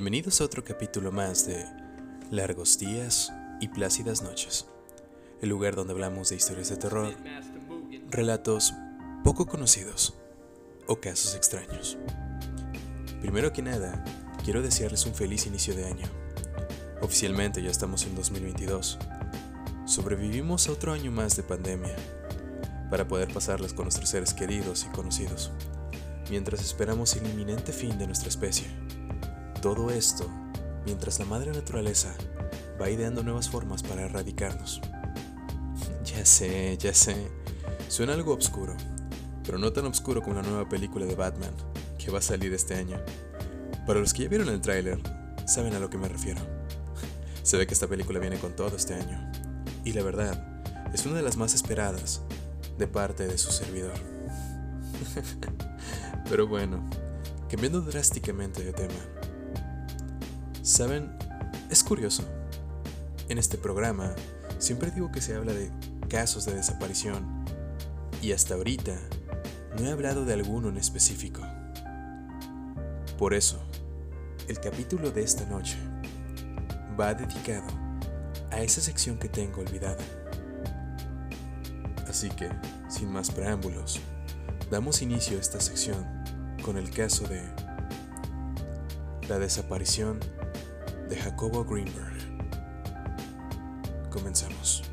Bienvenidos a otro capítulo más de Largos días y plácidas noches, el lugar donde hablamos de historias de terror, relatos poco conocidos o casos extraños. Primero que nada, quiero desearles un feliz inicio de año. Oficialmente ya estamos en 2022. Sobrevivimos a otro año más de pandemia para poder pasarlas con nuestros seres queridos y conocidos, mientras esperamos el inminente fin de nuestra especie. Todo esto mientras la madre naturaleza va ideando nuevas formas para erradicarnos. Ya sé, ya sé, suena algo oscuro, pero no tan oscuro como la nueva película de Batman que va a salir este año. Para los que ya vieron el tráiler, saben a lo que me refiero. Se ve que esta película viene con todo este año, y la verdad, es una de las más esperadas de parte de su servidor. pero bueno, cambiando drásticamente de tema, Saben, es curioso. En este programa siempre digo que se habla de casos de desaparición y hasta ahorita no he hablado de alguno en específico. Por eso, el capítulo de esta noche va dedicado a esa sección que tengo olvidada. Así que, sin más preámbulos, damos inicio a esta sección con el caso de la desaparición de Jacobo Greenberg. Comenzamos.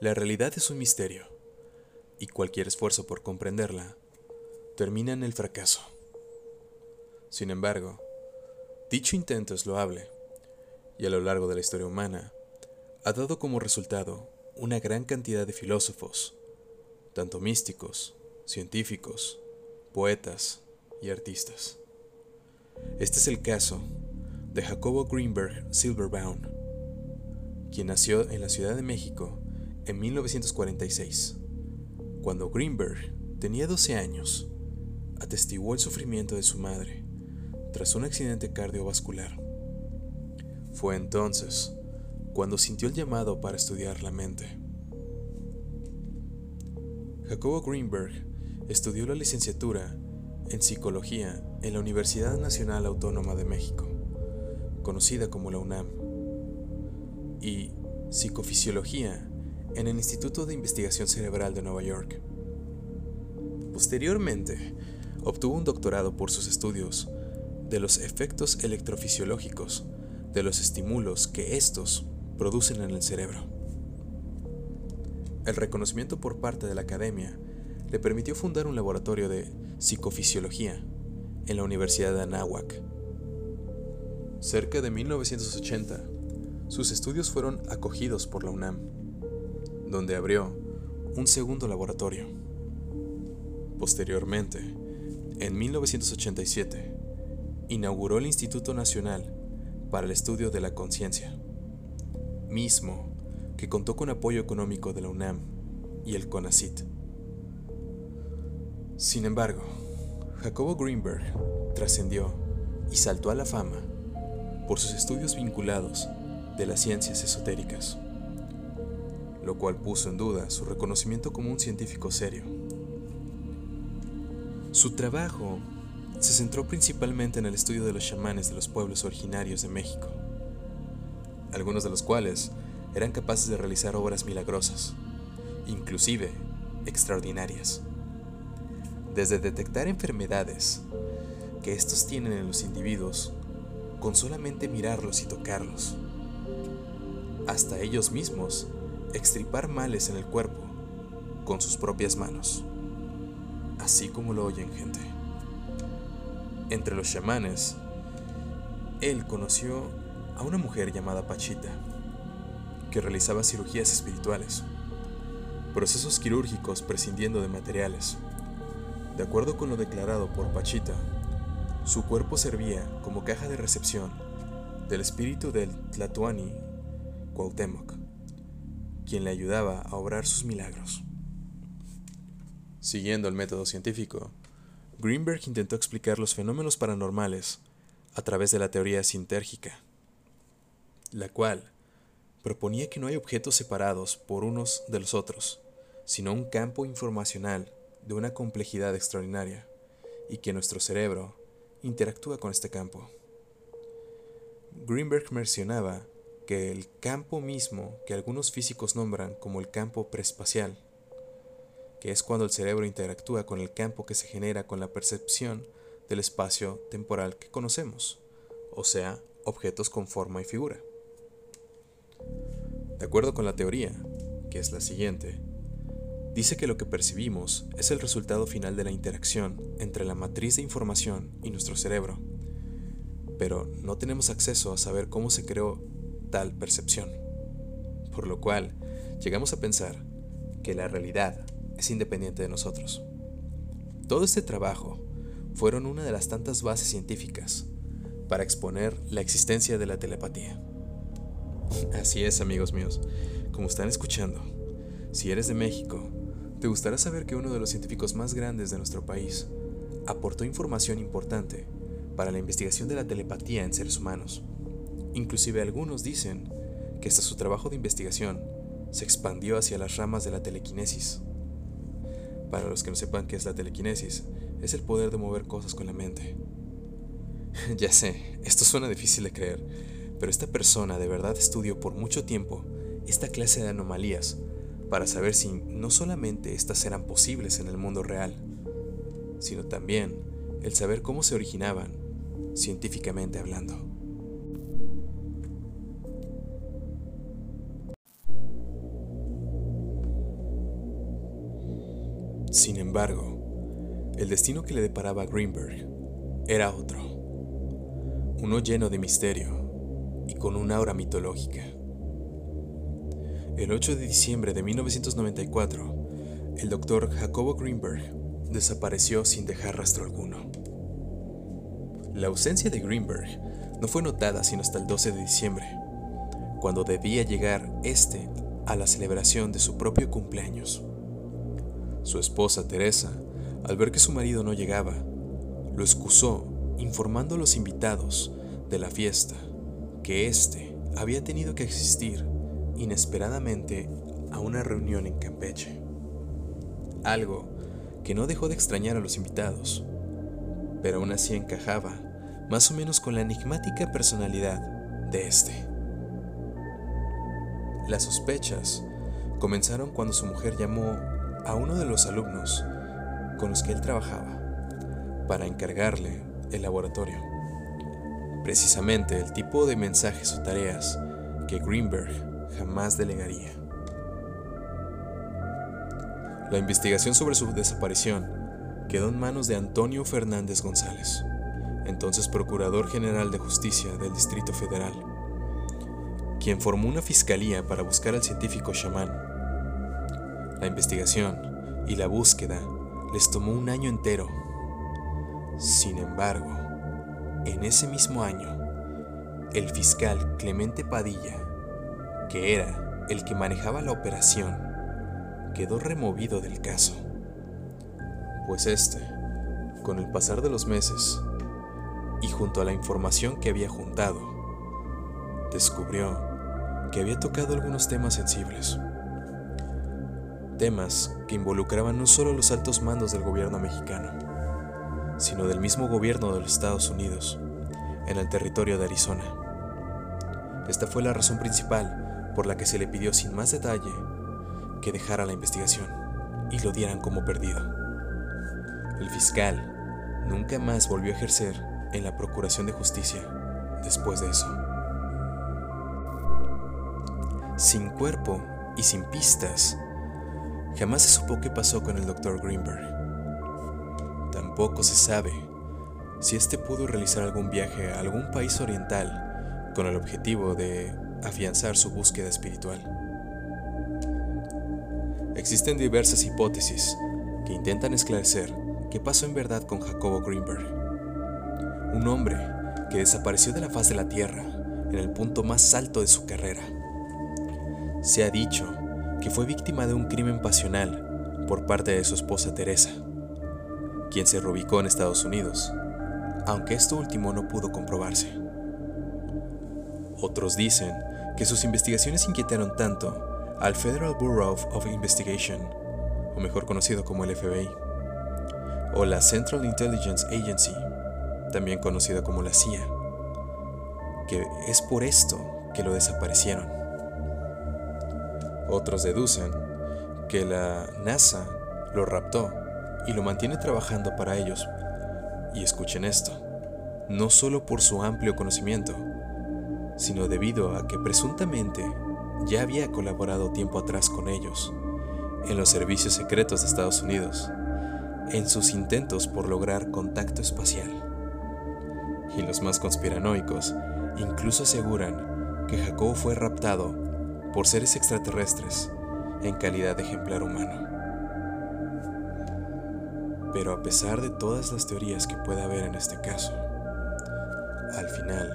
La realidad es un misterio, y cualquier esfuerzo por comprenderla termina en el fracaso. Sin embargo, dicho intento es loable, y a lo largo de la historia humana ha dado como resultado una gran cantidad de filósofos, tanto místicos, científicos, poetas y artistas. Este es el caso de Jacobo Greenberg Silverbaum, quien nació en la Ciudad de México en 1946. Cuando Greenberg tenía 12 años, atestiguó el sufrimiento de su madre tras un accidente cardiovascular. Fue entonces cuando sintió el llamado para estudiar la mente. Jacobo Greenberg estudió la licenciatura en psicología en la Universidad Nacional Autónoma de México, conocida como la UNAM, y psicofisiología en el Instituto de Investigación Cerebral de Nueva York. Posteriormente, obtuvo un doctorado por sus estudios de los efectos electrofisiológicos de los estímulos que estos producen en el cerebro. El reconocimiento por parte de la academia le permitió fundar un laboratorio de psicofisiología en la Universidad de Anáhuac. Cerca de 1980, sus estudios fueron acogidos por la UNAM, donde abrió un segundo laboratorio. Posteriormente, en 1987, inauguró el Instituto Nacional para el Estudio de la Conciencia mismo que contó con apoyo económico de la UNAM y el CONACIT. Sin embargo, Jacobo Greenberg trascendió y saltó a la fama por sus estudios vinculados de las ciencias esotéricas, lo cual puso en duda su reconocimiento como un científico serio. Su trabajo se centró principalmente en el estudio de los chamanes de los pueblos originarios de México algunos de los cuales eran capaces de realizar obras milagrosas, inclusive extraordinarias. Desde detectar enfermedades que estos tienen en los individuos con solamente mirarlos y tocarlos, hasta ellos mismos extripar males en el cuerpo con sus propias manos, así como lo oyen gente. Entre los chamanes, él conoció a una mujer llamada Pachita, que realizaba cirugías espirituales, procesos quirúrgicos prescindiendo de materiales. De acuerdo con lo declarado por Pachita, su cuerpo servía como caja de recepción del espíritu del Tlatuani Cuauhtémoc, quien le ayudaba a obrar sus milagros. Siguiendo el método científico, Greenberg intentó explicar los fenómenos paranormales a través de la teoría sintérgica, la cual proponía que no hay objetos separados por unos de los otros, sino un campo informacional de una complejidad extraordinaria, y que nuestro cerebro interactúa con este campo. Greenberg mencionaba que el campo mismo que algunos físicos nombran como el campo preespacial, que es cuando el cerebro interactúa con el campo que se genera con la percepción del espacio temporal que conocemos, o sea, objetos con forma y figura. De acuerdo con la teoría, que es la siguiente, dice que lo que percibimos es el resultado final de la interacción entre la matriz de información y nuestro cerebro, pero no tenemos acceso a saber cómo se creó tal percepción, por lo cual llegamos a pensar que la realidad es independiente de nosotros. Todo este trabajo fueron una de las tantas bases científicas para exponer la existencia de la telepatía. Así es, amigos míos, como están escuchando, si eres de México, te gustará saber que uno de los científicos más grandes de nuestro país aportó información importante para la investigación de la telepatía en seres humanos. Inclusive algunos dicen que hasta su trabajo de investigación se expandió hacia las ramas de la telequinesis. Para los que no sepan qué es la telequinesis, es el poder de mover cosas con la mente. ya sé, esto suena difícil de creer, pero esta persona de verdad estudió por mucho tiempo esta clase de anomalías para saber si no solamente estas eran posibles en el mundo real, sino también el saber cómo se originaban, científicamente hablando. Sin embargo, el destino que le deparaba a Greenberg era otro, uno lleno de misterio con una aura mitológica. El 8 de diciembre de 1994, el doctor Jacobo Greenberg desapareció sin dejar rastro alguno. La ausencia de Greenberg no fue notada sino hasta el 12 de diciembre, cuando debía llegar este a la celebración de su propio cumpleaños. Su esposa, Teresa, al ver que su marido no llegaba, lo excusó informando a los invitados de la fiesta que éste había tenido que asistir inesperadamente a una reunión en Campeche. Algo que no dejó de extrañar a los invitados, pero aún así encajaba más o menos con la enigmática personalidad de este. Las sospechas comenzaron cuando su mujer llamó a uno de los alumnos con los que él trabajaba para encargarle el laboratorio. Precisamente el tipo de mensajes o tareas que Greenberg jamás delegaría. La investigación sobre su desaparición quedó en manos de Antonio Fernández González, entonces Procurador General de Justicia del Distrito Federal, quien formó una fiscalía para buscar al científico chamán la investigación y la búsqueda les tomó un año entero. Sin embargo, en ese mismo año, el fiscal Clemente Padilla, que era el que manejaba la operación, quedó removido del caso. Pues este, con el pasar de los meses y junto a la información que había juntado, descubrió que había tocado algunos temas sensibles temas que involucraban no solo los altos mandos del gobierno mexicano, sino del mismo gobierno de los Estados Unidos, en el territorio de Arizona. Esta fue la razón principal por la que se le pidió sin más detalle que dejara la investigación y lo dieran como perdido. El fiscal nunca más volvió a ejercer en la Procuración de Justicia después de eso. Sin cuerpo y sin pistas, Jamás se supo qué pasó con el Dr. Greenberg. Tampoco se sabe si éste pudo realizar algún viaje a algún país oriental con el objetivo de afianzar su búsqueda espiritual. Existen diversas hipótesis que intentan esclarecer qué pasó en verdad con Jacobo Greenberg, un hombre que desapareció de la faz de la Tierra en el punto más alto de su carrera. Se ha dicho que fue víctima de un crimen pasional por parte de su esposa Teresa, quien se reubicó en Estados Unidos, aunque esto último no pudo comprobarse. Otros dicen que sus investigaciones inquietaron tanto al Federal Bureau of Investigation, o mejor conocido como el FBI, o la Central Intelligence Agency, también conocida como la CIA, que es por esto que lo desaparecieron. Otros deducen que la NASA lo raptó y lo mantiene trabajando para ellos. Y escuchen esto, no solo por su amplio conocimiento, sino debido a que presuntamente ya había colaborado tiempo atrás con ellos en los servicios secretos de Estados Unidos, en sus intentos por lograr contacto espacial. Y los más conspiranoicos incluso aseguran que Jacob fue raptado por seres extraterrestres en calidad de ejemplar humano. Pero a pesar de todas las teorías que pueda haber en este caso, al final,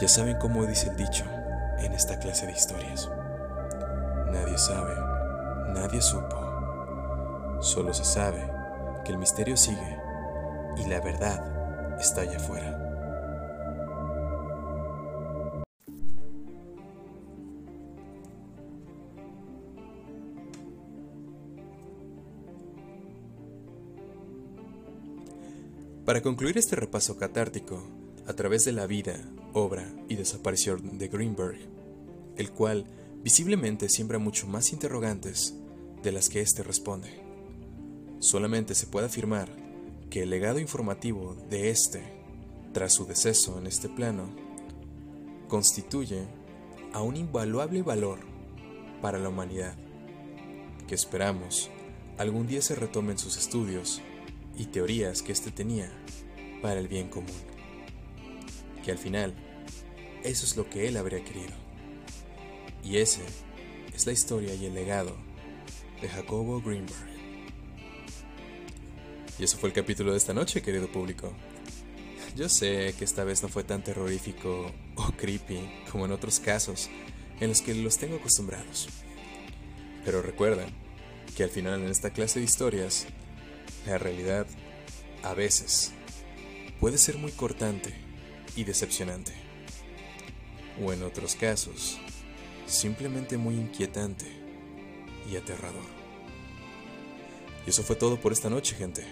ya saben cómo dice el dicho en esta clase de historias. Nadie sabe, nadie supo. Solo se sabe que el misterio sigue y la verdad está allá afuera. Para concluir este repaso catártico, a través de la vida, obra y desaparición de Greenberg, el cual visiblemente siembra mucho más interrogantes de las que éste responde. Solamente se puede afirmar que el legado informativo de éste, tras su deceso en este plano, constituye a un invaluable valor para la humanidad, que esperamos algún día se retomen sus estudios y teorías que éste tenía para el bien común. Que al final, eso es lo que él habría querido. Y ese es la historia y el legado de Jacobo Greenberg. Y eso fue el capítulo de esta noche, querido público. Yo sé que esta vez no fue tan terrorífico o creepy como en otros casos en los que los tengo acostumbrados. Pero recuerden que al final en esta clase de historias la realidad, a veces, puede ser muy cortante y decepcionante. O en otros casos, simplemente muy inquietante y aterrador. Y eso fue todo por esta noche, gente.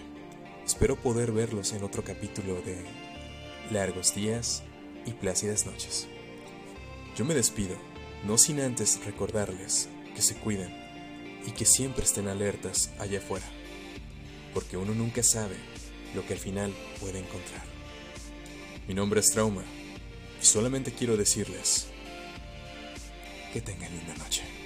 Espero poder verlos en otro capítulo de Largos días y plácidas noches. Yo me despido, no sin antes recordarles que se cuiden y que siempre estén alertas allá afuera porque uno nunca sabe lo que al final puede encontrar. Mi nombre es Trauma y solamente quiero decirles que tengan linda noche.